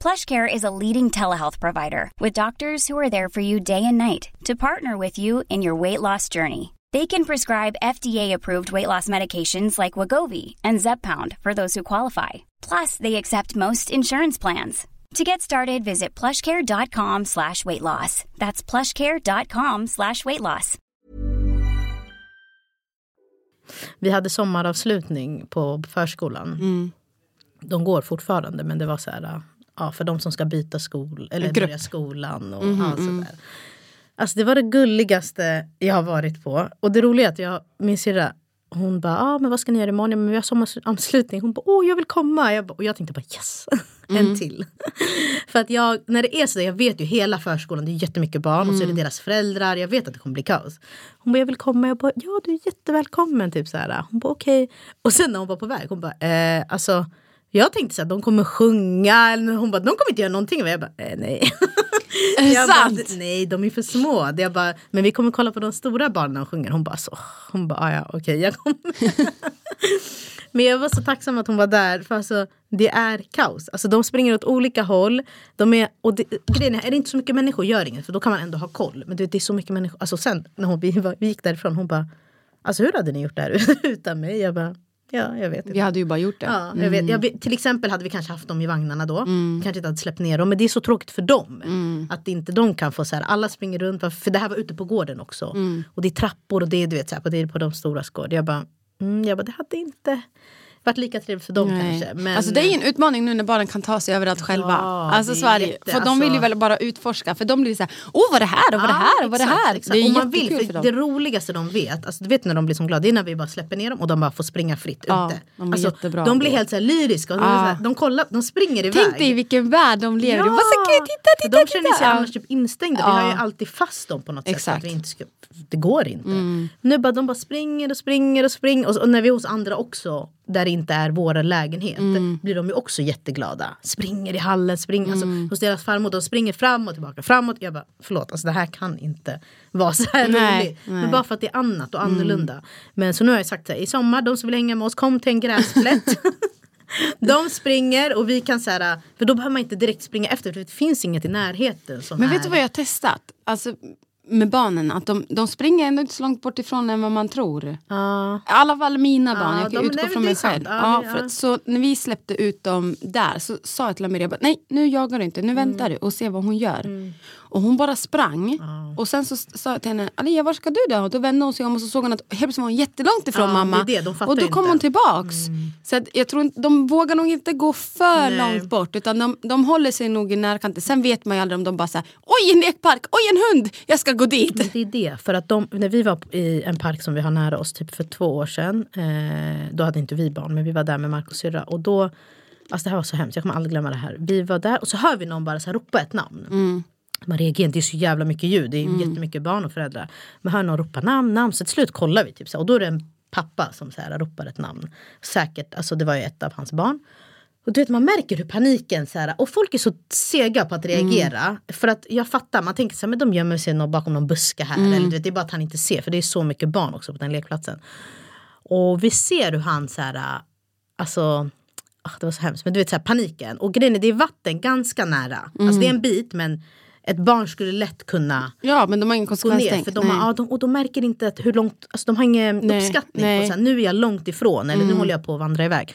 PlushCare is a leading telehealth provider with doctors who are there for you day and night to partner with you in your weight loss journey. They can prescribe FDA-approved weight loss medications like Wagovi and Zepbound for those who qualify. Plus, they accept most insurance plans. To get started, visit plushcare.com slash weight loss. That's plushcare.com slash weight loss. Vi hade sommaravslutning på förskolan. Mm. De går fortfarande men det var så här, ja, för de som ska byta skol eller grupp. börja skolan och Mhm, ja, sådär. Alltså det var det gulligaste jag har varit på. Och det roliga är att jag, min syrra, hon bara, ah, men vad ska ni göra imorgon? Men vi har sommaravslutning. Hon bara, åh jag vill komma. Jag bara, och jag tänkte bara yes, en till. För att jag, när det är så, där, jag vet ju hela förskolan, det är jättemycket barn och så är det deras föräldrar. Jag vet att det kommer bli kaos. Hon bara, jag vill komma. Jag bara, ja du är jättevälkommen. Typ så här. Hon bara, okej. Och sen när hon var på väg, hon bara, eh, alltså jag tänkte så här, de kommer sjunga. Hon bara, de kommer inte göra någonting. Och jag bara, eh, nej. Jag bara, sant? nej, de är för små. Jag bara, men vi kommer kolla på de stora barnen de sjunger. Hon bara, så. Hon bara, "Ah, ja okej jag kommer. men jag var så tacksam att hon var där. För alltså, det är kaos. Alltså, de springer åt olika håll. De är, och det, grejen är, är det inte så mycket människor gör inget. För då kan man ändå ha koll. Men du vet, det är så mycket människor. Alltså, sen när hon, vi, var- vi gick därifrån, hon bara, alltså hur hade ni gjort det här utan mig? Jag bara, ja jag vet inte. Vi hade ju bara gjort det. Ja, jag vet, jag vet, till exempel hade vi kanske haft dem i vagnarna då. Kanske inte hade släppt ner dem. Men det är så tråkigt för dem. Att inte de kan få så här, alla springer runt. För det här var ute på gården också. Och det är trappor och det är du vet, så här, på, det är på de stora gård. Jag bara, mm, jag bara, det hade inte varit lika trevligt för dem Nej. kanske. Men, alltså det är en utmaning nu när barnen kan ta sig överallt själva. Alltså det är Sverige. jätte- för de vill ju alltså- väl bara utforska. För de blir så här, åh vad är det här och vad är det här och vad det här. exakt. Det är och man vill, för för dem. Det roligaste de vet, alltså, du vet när de blir så glada, det är när vi bara släpper ner dem och de bara får springa fritt Ja, ute. de alltså, de blir helt så här lyriska. Och de, Ja. så här, de, kollar, de springer iväg. Tänk dig vilken värld de lever i. De bara, så, "Gud, titta, för titta, de känner sig titta. annars typ instängda. Vi Ja. har ju alltid fast dem på något sätt. Exakt. Mm. Att vi inte ska, det går inte. Nu bara, de bara springer och springer och springer. Och när vi är hos andra också, där det inte är vår lägenhet, Mm. blir de ju också jätteglada. Springer i hallen, springer alltså, Mm. hos deras farmor. De springer fram och tillbaka, framåt. Jag bara, förlåt, alltså, det här kan inte vara så här roligt. Men bara för att det är annat och annorlunda. Men så nu har jag sagt så här, i sommar, de som vill hänga med oss, kom till en gräsplätt. De springer och vi kan så här, för då behöver man inte direkt springa efter för det finns inget i närheten som Men är... vet du vad jag har testat? Alltså, med barnen att de, de springer ändå inte så långt bort ifrån än vad man tror. Ja. I alla fall mina barn, Ja, jag kan de- utgå nej, från mig själv. Ja, Ja, att, så när vi släppte ut dem där så sa jag till bara, nej nu jagar du inte, nu Mm. väntar du och ser vad hon gör. Och hon bara sprang. Och sen så sa jag till henne, Alia var ska du då? Och då vände hon sig om och så såg hon att helt plötsligt var hon jättelångt ifrån Ja, mamma. det de och då kom inte. hon tillbaks. Så att jag tror inte, de vågar nog inte gå för Nej. långt bort utan de, de håller sig nog i närkanten. Sen vet man ju aldrig om de bara säger oj en lekpark, oj en hund, jag ska gå dit. Men det är det, för att de, när vi var i en park som vi har nära oss typ för två år sedan. Eh, då hade inte vi barn men vi var där med Marcos syrra. Och då, alltså det här var så hemskt, jag kommer aldrig glömma det här. Vi var där och så hör vi någon bara så här ropa ett namn. Man reagerar inte, det är så jävla mycket ljud, det är mm. jättemycket barn och föräldrar. Men hör någon ropa namn, namn, så till slut kollar vi typ så och då är det en pappa som så här ropar ett namn. Säkert, alltså det var ju ett av hans barn. Och du vet man märker hur paniken så här, och folk är så sega på att reagera. För att jag fattar, man tänker så här, men de gömmer sig bakom någon buske här. Eller du vet, det är bara att han inte ser för det är så mycket barn också på den lekplatsen. Och vi ser hur han så här, alltså ah, det var så hemskt, men du vet så här, paniken. Och grejen är, det är vatten ganska nära. Alltså det är en bit men ett barn skulle lätt kunna Ja men de har ingen gå ner. För de, har, ja, de, och de märker inte att hur långt, alltså de har ingen Nej, uppskattning nej. på så här, nu är jag långt ifrån eller nu håller jag på att vandra iväg.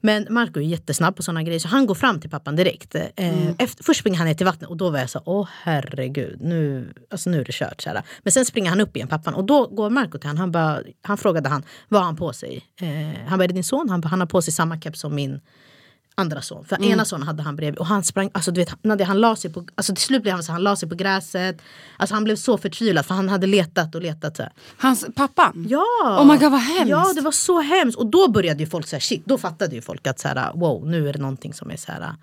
Men Marco är jättesnabb på sådana grejer så han går fram till pappan direkt. Eh, efter, först springer han ner till vattnet och då var jag så åh herregud nu, alltså, nu är det kört. Så här. Men sen springer han upp igen pappan och då går Marco till han, han, bara, han frågade han vad har han på sig. Eh, han bara är det din son? Han, bara, han har på sig samma keps som min andra son. För ena sonen hade han bredvid och han sprang, alltså du vet, Nadia, han la sig på, alltså till slut blev han så han la sig på gräset. Alltså han blev så förtvivlad för han hade letat och letat. Så här. Hans pappan? Ja! Oh my God, vad hemskt. Ja det var så hemskt. Och då började ju folk säga shit, då fattade ju folk att så här, wow nu är det någonting som är så här.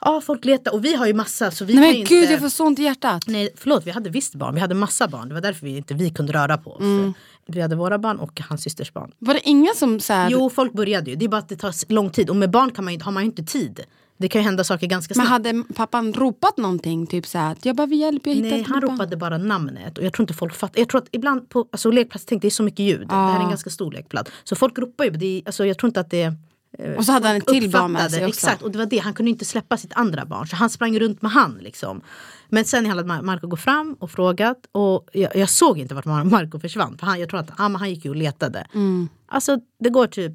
Ja folk letar och vi har ju massa så vi Nej men ju gud inte... jag får så ont i hjärtat. Nej förlåt vi hade visst barn, vi hade massa barn. Det var därför vi inte vi kunde röra på oss. Mm. Vi hade våra barn och hans systers barn. Var det inga som så här, Jo folk började ju, det är bara att det tar lång tid. Och med barn kan man ju, har man ju inte tid. Det kan ju hända saker ganska men snabbt. hade pappan ropat någonting? Typ så här, jag behöver hjälp, jag Nej, han mitt barn." ropade bara namnet och jag tror inte folk fattar. Jag tror att ibland på alltså, lekplats tänkte det är så mycket ljud. Det här är en ganska stor lekplats. Så folk ropar ju. Det är, alltså, jag tror inte att det eh, Och så hade han ett till barn med sig också. Exakt, och det var det. Han kunde inte släppa sitt andra barn. Så han sprang runt med han liksom. Men sen hade Mar- Marco gått fram och frågat och jag, jag såg inte vart Mar- Marco försvann. För han, jag tror att men han gick ju och letade. Mm. Alltså det går typ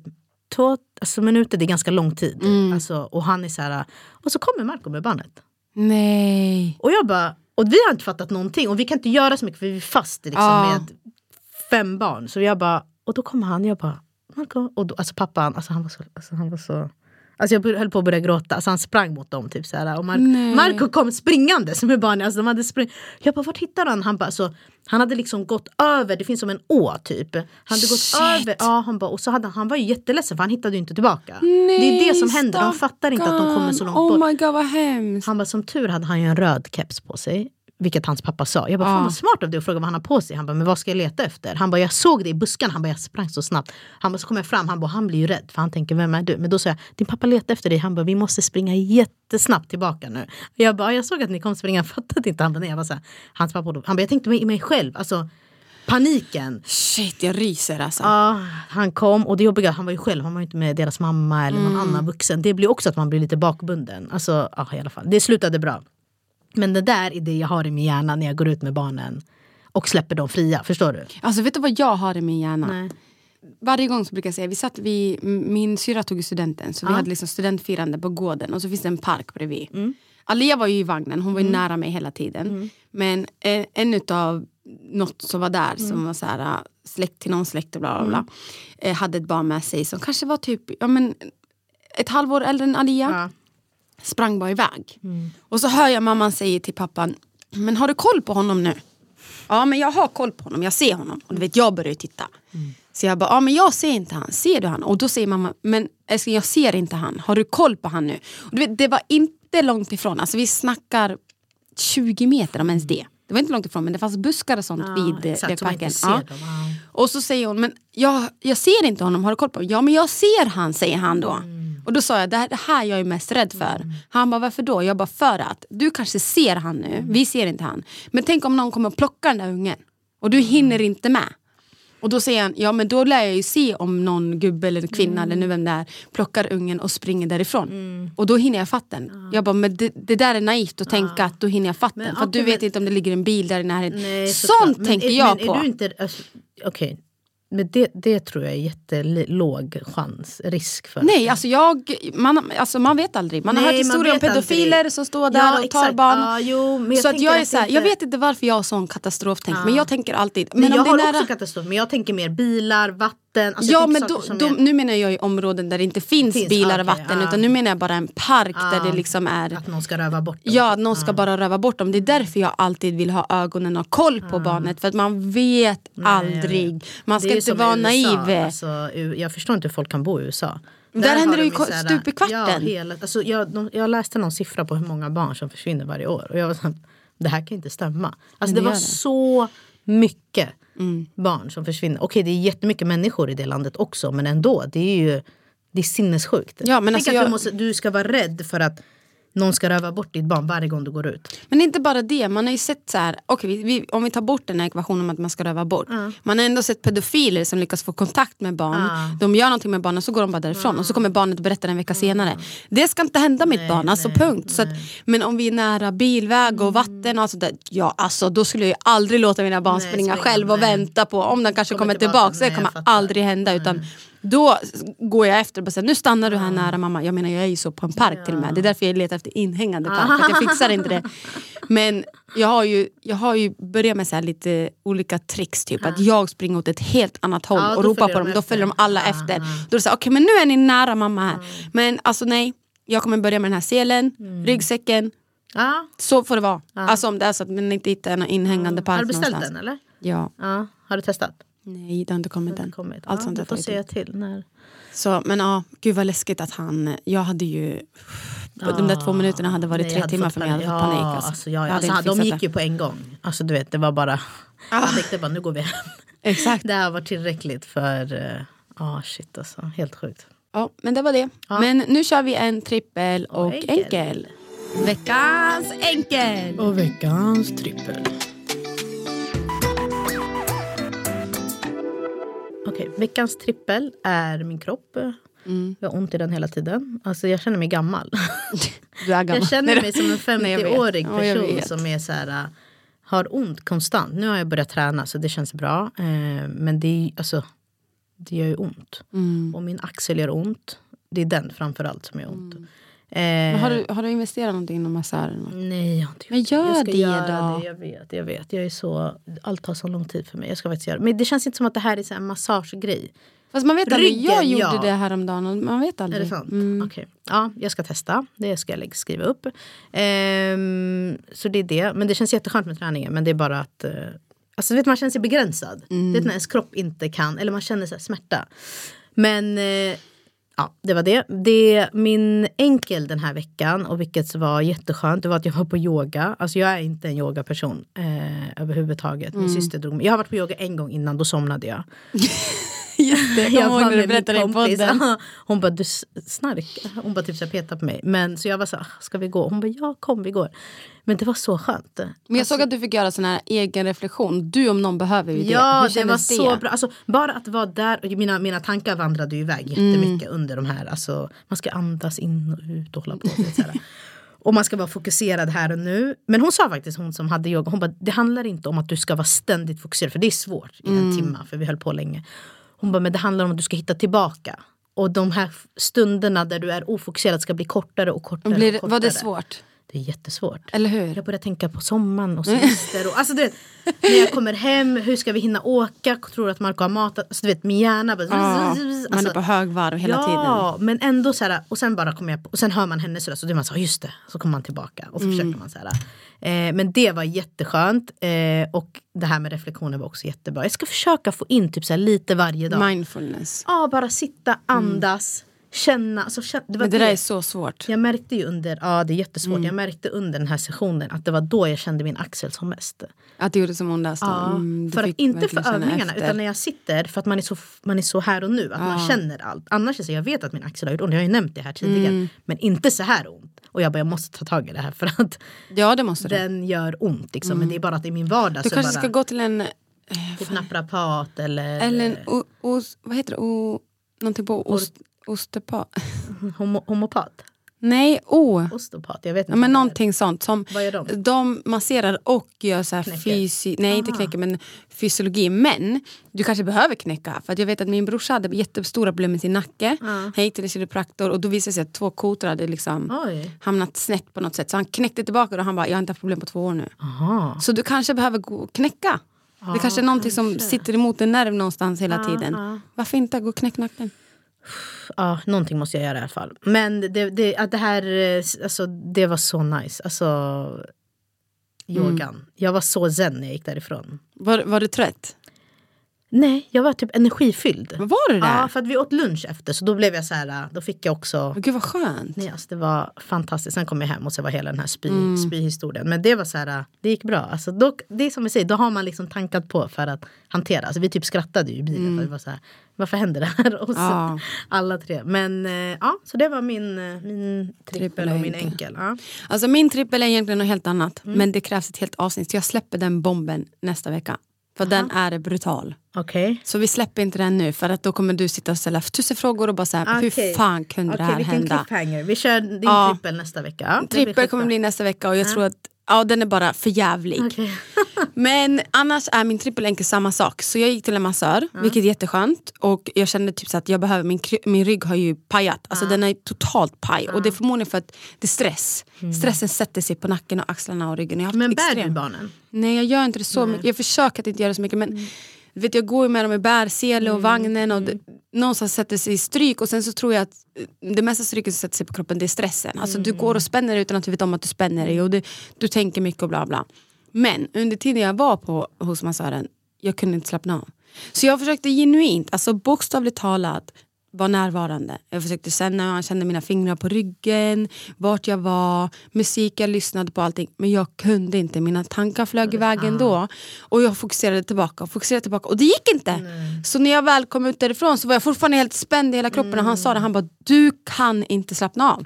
två alltså, minuter, det är ganska lång tid. Mm. Alltså, och han är så här, och så kommer Marco med barnet. Nej. Och jag bara, och vi har inte fattat någonting och vi kan inte göra så mycket för vi är fast liksom, Ja. med fem barn. Så jag bara, och då kommer han, jag bara, Marco. Och då, alltså pappan, alltså han var så, alltså han var så Alltså jag höll på att börja gråta, alltså han sprang mot dem. Typ, så här, och Mar- Nej. Marco kom springande som är barn. Alltså, de hade spring- jag bara, vart hittade han? Han, bara, alltså, han hade liksom gått över, det finns som en å typ. Han hade gått Shit. över, ja, han, bara, och så hade, han- var ju jätteledsen för han hittade ju inte tillbaka. det är det som händer, de fattar inte att de kommer så långt oh bort. god. Han bara, som tur hade han ju en röd keps på sig. Vilket hans pappa sa. Jag bara, fan vad smart av dig att fråga vad han har på sig. Han bara, men vad ska jag leta efter? Han bara, jag såg det i buskarna. Han bara, jag sprang så snabbt. Han bara, så kom jag fram. Han bara, han blir ju rädd. För han tänker, vem är du? Men då sa jag, din pappa letar efter dig. Han bara, vi måste springa jättesnabbt tillbaka nu. Jag bara, jag såg att ni kom springa. Jag fattade inte. Han bara, nej. Jag var så här, hans pappa, han bara, jag tänkte i mig själv. Alltså paniken. Shit jag ryser alltså. Ja, han kom och det jobbiga, han var ju själv, han var ju inte med deras mamma eller någon Mm. annan vuxen. Det blir också att man blir lite bakbunden. Alltså, ja, i alla fall. Det slutade bra. Men det där är det jag har i min hjärna när jag går ut med barnen och släpper dem fria. Förstår du? Alltså vet du vad jag har i min hjärna? Nej. Varje gång så brukar jag säga, vi satt vid, min syra tog studenten så vi hade liksom studentfirande på gården och så finns det en park bredvid. Mm. Alia var ju i vagnen, hon var ju nära mig hela tiden. Men en, en utav något som var där Mm. som var så här, äh, släkt till någon släkt och bla bla bla. eh, hade ett barn med sig som kanske var typ ja, men, ett halvår äldre än Alia. Ja. Sprang bara iväg. Och så hör jag mamman säga till pappan, men har du koll på honom nu? Ja men jag har koll på honom, jag ser honom. Och du vet jag börjar ju titta. Så jag bara, ja men jag ser inte han, ser du han? Och då säger mamma, men älskling jag ser inte han, har du koll på han nu? Och du vet, det var inte långt ifrån, alltså vi snackar 20 meter om ens det. Det var inte långt ifrån men det fanns buskar och sånt vid eh, exakt, lekparken. Ja. Ja. Och så säger hon, men jag, jag ser inte honom, har du koll på honom? Ja men jag ser han, säger han då. Mm. Och då sa jag, det här, det här jag är mest rädd för. Han bara, varför då? Jag bara, för att du kanske ser han nu, Mm. vi ser inte han. Men tänk om någon kommer och plockar den där ungen och du hinner inte med. Och då säger han, ja men då lär jag ju se om någon gubbe eller kvinna eller nu vem det är plockar ungen och springer därifrån. Mm. Och då hinner jag fatta den. Jag bara, men det, det där är naivt att tänka att då hinner jag fatta Men den. För okej, du vet men- inte om det ligger en bil där i närheten. Nej. Sånt Men tänker är, jag men på. Är du inte, alltså, Okej, men det, det tror jag är jättelåg chans, risk för. Nej, alltså, jag, man, alltså man vet aldrig. Man har Nej, hört man historier om pedofiler aldrig. som står där Ja, och tar exakt. barn. Ja, jo, jag så tänker jag är så här, inte- jag vet inte varför jag har sån katastroftänk men jag tänker alltid. Men Men jag har är nära, också katastrof, men jag tänker mer bilar, vatten. Alltså Ja jag men då, då, nu menar jag i områden där det inte finns, Finns, bilar och vatten ja. utan nu menar jag bara en park där Ja, det liksom är Att någon ska röva bort dem. Ja, att någon ska bara röva bort dem. Det är därför jag alltid vill ha ögonen och koll på barnet. För att man vet aldrig. Man ska inte vara naiv. Alltså, jag förstår inte hur folk kan bo i USA. Där Där händer det ju de stup i kvarten. Ja, hela, alltså, jag, de, jag läste någon siffra på hur många barn som försvinner varje år. Och jag var så här, det här kan inte stämma. Alltså, det det, var det. så mycket Mm. barn som försvinner. Okej det är jättemycket människor i det landet också men ändå. Det är ju det är sinnessjukt. Ja, men Tänk alltså att jag- du, måste, du ska vara rädd för att någon ska röva bort ditt barn varje gång du går ut. Men inte bara det, man har ju sett så här, okej, vi, vi, om vi tar bort den här ekvationen om att man ska röva bort. Man har ändå sett pedofiler som lyckas få kontakt med barn. Ja. De gör någonting med barnen så går de bara därifrån och så kommer barnet och berättar en vecka senare. Det ska inte hända mitt barn, alltså punkt. Så att, men om vi är nära bilväg och vatten och sådär, ja alltså då skulle jag aldrig låta mina barn Nej, springa springa, själv och nej. vänta på om den kanske kommer, Kommer tillbaka. tillbaka, Det nej, kommer aldrig hända. Utan då går jag efter och bara säger, nu stannar du här nära mamma. Jag menar jag är ju så på en park till och med. Det är därför jag letar efter inhängande park. Att jag fixar inte det. Men jag har ju, jag har ju börjat med så lite olika tricks. Typ att jag springer åt ett helt annat håll Ja, och ropar på dem. de Då efter. följer de alla Ja, efter. ja. Då är det så okej men nu är ni nära mamma här. Men alltså nej, jag kommer börja med den här selen, Mm. ryggsäcken. Ja. Så får det vara. Alltså om det är så att man inte hittar en inhängande park Har du beställt någonstans. den eller? Ja. Ja. Har du testat? Nej, det har inte kommit än. Kommit. Allt ja, sånt du där får säga till. När... Så, men ja, gud vad läskigt att han... Jag hade ju... De där två minuterna hade varit Nej, tre jag timmar för mig. Jag hade fått panik. Ja, Alltså. alltså, ja, ja. hade Alltså, de gick det. ju på en gång. Alltså du vet, det var bara... Jag tänkte bara nu går vi hem. Exakt. Det här var tillräckligt för... eh, Ja, shit alltså. Helt sjukt. Ja, men det var det. Men nu kör vi en trippel och, enkel. enkel. Veckans enkel! Och veckans trippel. Okej, veckans trippel är min kropp. Jag har ont i den hela tiden. Alltså jag känner mig gammal. Du är gammal. Jag känner mig som en Nej, jag vet. 50-årig Ja, jag person vet. som är så här, äh, har ont konstant. Nu har jag börjat träna så det känns bra. Eh, men det, är, alltså, det gör ju ont. Mm. Och min axel gör ont. Det är den framförallt som gör ont. Men Eh, har, du, har du investerat någonting inom massören? Nej, jag har inte Men gjort gör jag ska det göra då. Det, jag vet, jag vet. Jag är så, allt tar så lång tid för mig. Jag ska faktiskt göra Men det känns inte som att det här är så en massagegrej. Fast man vet aldrig. Ryggen, Jag gjorde ja. det häromdagen och man vet Är aldrig. det sant? Mm. Okej. Ja, jag ska testa. Det ska jag skriva upp. Ehm, så det är det. Men det känns jätteskönt med träningen. Men det är bara att... eh, alltså vet, man känner sig begränsad. Mm. Det är när ens kropp inte kan. Eller man känner så smärta. Men... eh, Ja, det var det. det. Min enkel den här veckan och vilket var jätteskönt det var att jag var på yoga. Alltså jag är inte en yogaperson eh, överhuvudtaget. Min Mm. syster drog mig. Jag har varit på yoga en gång innan, då somnade jag. Just det, jag var med min kompis. Hon bara, du snarkar. Hon bara typ så petade på mig. Men så jag var så här, ska vi gå? Hon bara, ja kom vi går. Men det var så skönt. Men jag såg att du fick göra sån här egen reflektion. Du om någon behöver ju det. Ja, det var så bra. Alltså, bara att vara där, mina, mina tankar vandrade ju iväg jättemycket under de här. Alltså, man ska andas in och ut och hålla på. Så här. Och man ska vara fokuserad här och nu. Men hon sa faktiskt, hon som hade yoga, hon bara, det handlar inte om att du ska vara ständigt fokuserad. För det är svårt i en timme, för vi höll på länge. Hon bara, men det handlar om att du ska hitta tillbaka. Och de här stunderna där du är ofokuserad ska bli kortare och kortare. Blir, och kortare. var det svårt? Det är jättesvårt. Eller hur? Jag börjar tänka på sommaren och semester. Och, alltså, du vet, när jag kommer hem, hur ska vi hinna åka? Tror du att Marco har mat? Alltså, du vet, min hjärna bara... Ja, alltså, man är på högvarv hela tiden. Ja, men ändå så här, och sen bara kommer jag på, och sen hör man hennes röst och då är man så här, just det, så kommer man tillbaka och så Mm. försöker man så här. Eh, men det var jätteskönt eh, och det här med reflektioner var också jättebra. Jag ska försöka få in typ så lite varje dag. Mindfulness. Ja, bara sitta, andas, känna. Alltså, det var Men det där är så svårt. jag märkte ju under, ja det är jättesvårt, Mm. jag märkte under den här sessionen att det var då jag kände min axel som mest. Att det gjorde som ondast. Ja, Mm, för att, inte för övningarna efter. utan när jag sitter för att man är så, man är så här och nu, att man känner allt. Annars är det så, jag vet att min axel har gjort ont, jag har ju nämnt det här tidigare. Mm. Men inte så här ont. Och jag bara, jag måste ta tag i det här för att Ja det måste den gör ont. Liksom. Men det är bara att i min vardag Du så kanske bara... ska gå till en Typ naprapat eller, Eller en o, os, vad heter det? O, någonting på ost, osteopat. homo, homopat. Nej, o. Osteopat, jag vet inte. Ja, men någonting sånt. Som Vad gör de? de masserar och gör så här fysi, nej inte Aha. knäcker men fysiologi. Men du kanske behöver knäcka. För jag vet att min brorsa hade jättestora problem med sin nacke. Han gick till en kiropraktor och då visade det sig att två kotor hade liksom Oj. hamnat snett på något sätt. Så han knäckte tillbaka och han bara, jag har inte haft problem på två år nu. Aha. Så du kanske behöver gå och knäcka. det kanske är någonting som sitter emot en nerv någonstans hela tiden. Varför inte gå och knäcka nacken? Ja, någonting måste jag göra i alla fall. Men det, det, att det här, eh, alltså, det var så nice. Alltså, yogan. Mm. Jag var så zen när jag gick därifrån. Var, var du trött? Nej, jag var typ energifylld. Var du det? Ja, för att vi åt lunch efter så då blev jag så här, då fick jag också Gud vad skönt. Nej, alltså det var fantastiskt. Sen kom jag hem och så var hela den här spy, Mm. spyhistorien. Men det var så här, det gick bra. Alltså, då, det är som vi säger, då har man liksom tankat på för att hantera. Alltså, vi typ skrattade ju i bilen. För vi var så här, varför händer det här? Och så, Mm. Ja. Alla tre. Men eh, ja, så det var min, min trippel och min enkel. enkel. Ja. Alltså min trippel är egentligen något helt annat. Mm. Men det krävs ett helt avsnitt. Så jag släpper den bomben nästa vecka. För den är brutal. Okej. Så vi släpper inte den nu för att då kommer du sitta och ställa tusen frågor och bara säga Okej. hur fan kunde det Okej, här vilken hända? cliffhanger. Vi kör din Ja. trippel nästa vecka. Ja, det Trippel kommer bli nästa vecka och jag tror att ja, den är bara för jävlig. Okej. Men annars är min trippel enkel samma sak. Så jag gick till en massör, vilket är jätteskönt. Och jag kände typ så att jag behöver, min, min rygg har ju pajat. Alltså den är totalt paj. Och det är förmodligen för att det är stress. Stressen sätter sig på nacken och axlarna och ryggen. Jag har Men bär extrem- du barnen? Nej jag gör inte det så mycket. Jag försöker att inte göra det så mycket. Men du vet, jag går ju med dem i bärsele och vagnen och det, någonstans sätter sig i stryk och sen så tror jag att eh, det mesta stryket som sätter sig på kroppen det är stressen. Alltså du går och spänner dig utan att du vet om att du spänner dig och du, du tänker mycket och bla bla. Men under tiden jag var på, hos massören, jag kunde inte slappna av. Så jag försökte genuint, alltså bokstavligt talat, vara närvarande. Jag försökte känna, jag kände mina fingrar på ryggen, vart jag var, musik, jag lyssnade på allting. Men jag kunde inte, mina tankar flög iväg ändå. Och jag fokuserade tillbaka och fokuserade tillbaka och det gick inte. Så när jag väl kom ut därifrån så var jag fortfarande helt spänd i hela kroppen och han sa det, han bara du kan inte slappna av.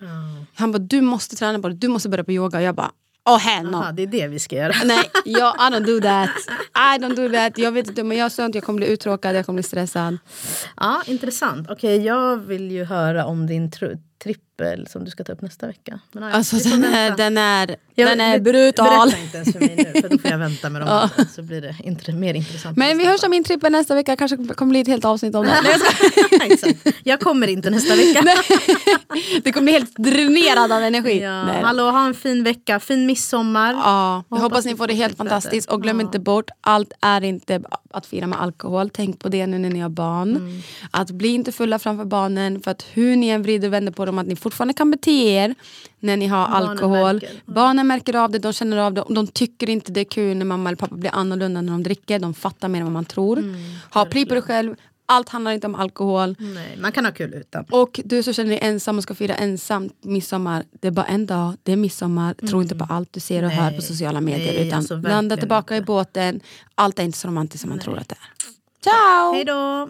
Han bara du måste träna på det, du måste börja på yoga. Och jag bara oh hell no. Aha, det är det vi ska göra. Nej, jag, I don't do that. I don't do that. Jag vet inte om jag sånt, jag kommer bli uttråkad, jag kommer bli stressad. Ja, intressant. Okej, jag vill ju höra om din tr- trippel som du ska ta upp nästa vecka. Men, ja, Alltså den är, den är, Jag- den är brutal. Berätta inte ens för mig nu för då får jag vänta med dem andra, så blir det intre- mer intressant. Men vi hörs om min trippel nästa vecka, kanske kommer bli ett helt avsnitt om det. Jag kommer inte nästa vecka. Du kommer bli helt dränerad av energi. Ja, Nej. hallå, ha en fin vecka, fin midsommar. Ja, jag hoppas hoppas ni får det helt fantastiskt. Och glöm Ja. inte bort, allt är inte att fira med alkohol. Tänk på det nu när ni har barn. Mm. Att bli inte fulla framför barnen. För att hur ni än vrider och vänder på dem, att ni fortfarande kan bete er när ni har Barnen alkohol. märker. Mm. Barnen märker av det, de känner av det. De tycker inte det är kul när mamma eller pappa blir annorlunda när de dricker. De fattar mer än vad man tror. Mm, ha pli på dig själv. Allt handlar inte om alkohol. Nej, man kan ha kul utan. Och du som känner dig ensam och ska fira ensam midsommar. Det är bara en dag, det är midsommar. Tro inte på allt du ser och hör på Nej. sociala medier. Nej, utan alltså landa tillbaka inte. i båten. Allt är inte så romantiskt som man tror att det är. Ciao! Hej då!